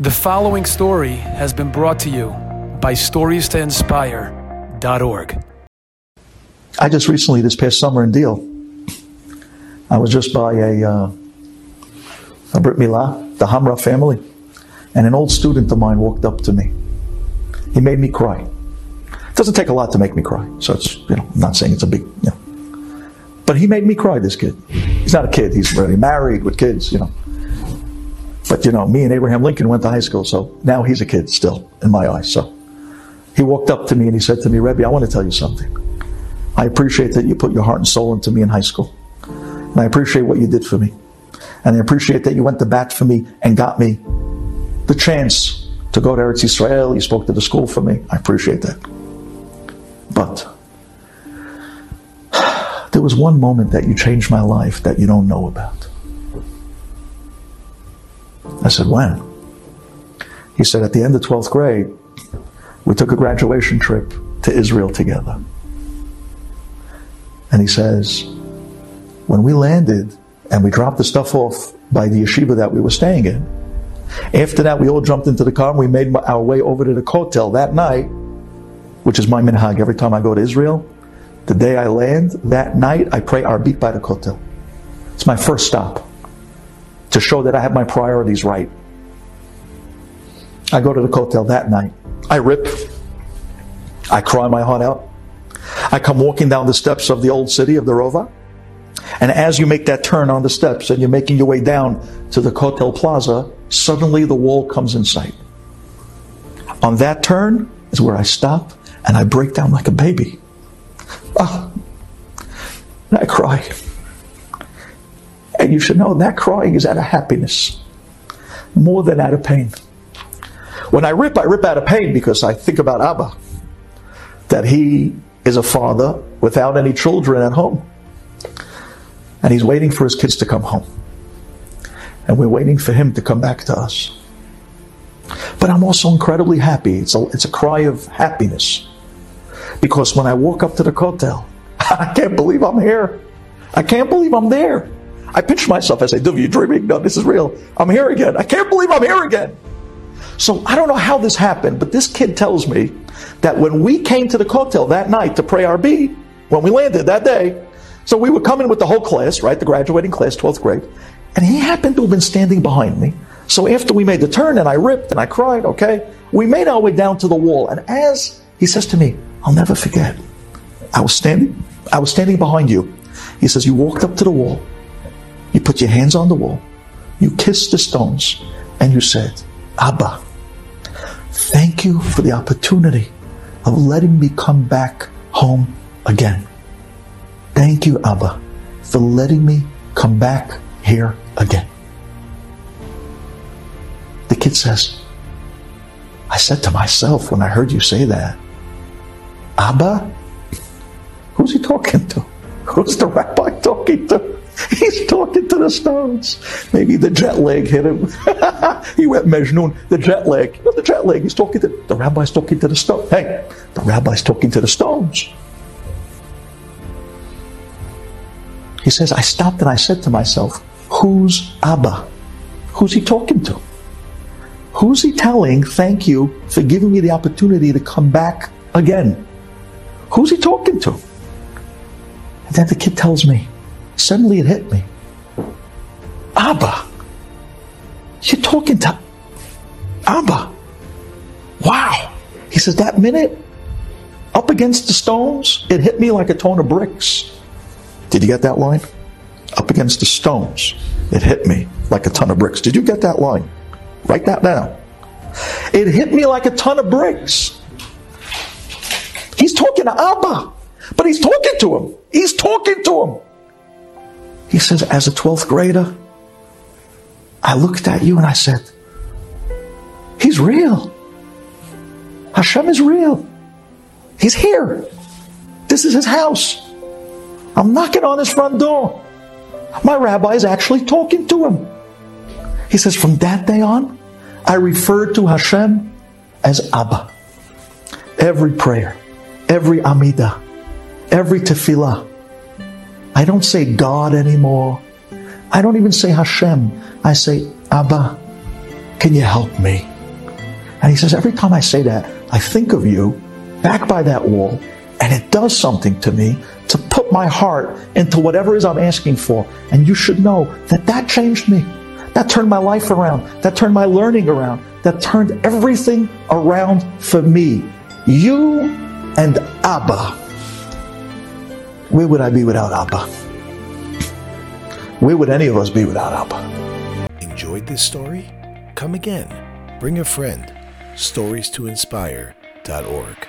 The following story has been brought to you by StoriesToInspire.org. I just recently, this past summer in Deal, I was just by a, uh, a Brit Milah, the Hamra family, and an old student of mine walked up to me. He made me cry. It doesn't take a lot to make me cry, so it's, you know, I'm not saying it's a big, you know. But he made me cry, this kid. He's not a kid, he's already married with kids, you know. But you know, me and Abraham Lincoln went to high school, so now he's a kid still in my eyes. So he walked up to me and he said to me, Rebbe, I want to tell you something. I appreciate that you put your heart and soul into me in high school. And I appreciate what you did for me. And I appreciate that you went to bat for me and got me the chance to go to Eretz Israel. You spoke to the school for me. I appreciate that. But there was one moment that you changed my life that you don't know about. I said, when? He said, at the end of 12th grade, we took a graduation trip to Israel together. And he says, when we landed and we dropped the stuff off by the yeshiva that we were staying in, after that, we all jumped into the car and we made our way over to the Kotel that night, which is my minhag. Every time I go to Israel, the day I land, that night, I pray Arbit by the Kotel. It's my first stop to show that I have my priorities right. I go to the Kotel that night. I rip. I cry my heart out. I come walking down the steps of the old city of the Rova. And as you make that turn on the steps and you're making your way down to the Kotel Plaza, suddenly the wall comes in sight. On that turn is where I stop and I break down like a baby. Ah, and I cry. And you should know that crying is out of happiness more than out of pain. When I rip, I rip out of pain because I think about Abba, that he is a father without any children at home. And he's waiting for his kids to come home. And we're waiting for him to come back to us. But I'm also incredibly happy. It's a, it's a cry of happiness. Because when I walk up to the Kotel, I can't believe I'm here. I can't believe I'm there. I pinch myself. I say, Duv, you dreaming? No, this is real. I'm here again. I can't believe I'm here again. So I don't know how this happened, but this kid tells me that when we came to the Kotel that night to pray Arbit, when we landed that day, so we were coming with the whole class, right? The graduating class, 12th grade. And he happened to have been standing behind me. So after we made the turn and I ripped and I cried, okay, we made our way down to the wall. And as he says to me, I'll never forget. I was standing, I was standing behind you. He says, you walked up to the wall you put your hands on the wall, you kissed the stones, and you said, Abba, thank you for the opportunity of letting me come back home again. Thank you, Abba, for letting me come back here again. The kid says, I said to myself when I heard you say that, Abba? Who's he talking to? Who's the rabbi talking to? He's talking to the stones. Maybe the jet lag hit him. he went Mejnun, the jet lag. Know, the jet lag. He's talking to the rabbi's talking to the stone. Hey, the rabbi's talking to the stones. He says, I stopped and I said to myself, Who's Abba? Who's he talking to? Who's he telling, thank you for giving me the opportunity to come back again? Who's he talking to? And then the kid tells me, Suddenly it hit me. Abba. You're talking to Abba. Wow. He says, that minute, up against the stones, it hit me like a ton of bricks. Did you get that line? Up against the stones, it hit me like a ton of bricks. Did you get that line? Write that down. It hit me like a ton of bricks. He's talking to Abba, but he's talking to him. He's talking to him. He says, as a 12th grader, I looked at you and I said, He's real. Hashem is real. He's here. This is his house. I'm knocking on his front door. My rabbi is actually talking to him. He says, from that day on, I referred to Hashem as Abba. Every prayer, every Amida, every tefillah, I don't say God anymore. I don't even say Hashem. I say Abba. Can you help me? And he says, Every time I say that, I think of you back by that wall, and it does something to me to put my heart into whatever it is I'm asking for. And you should know that that changed me. That turned my life around. That turned my learning around. That turned everything around for me. You and Abba. Where would I be without Abba? Where would any of us be without Abba? Enjoyed this story? Come again. Bring a friend. Stories to inspire.org.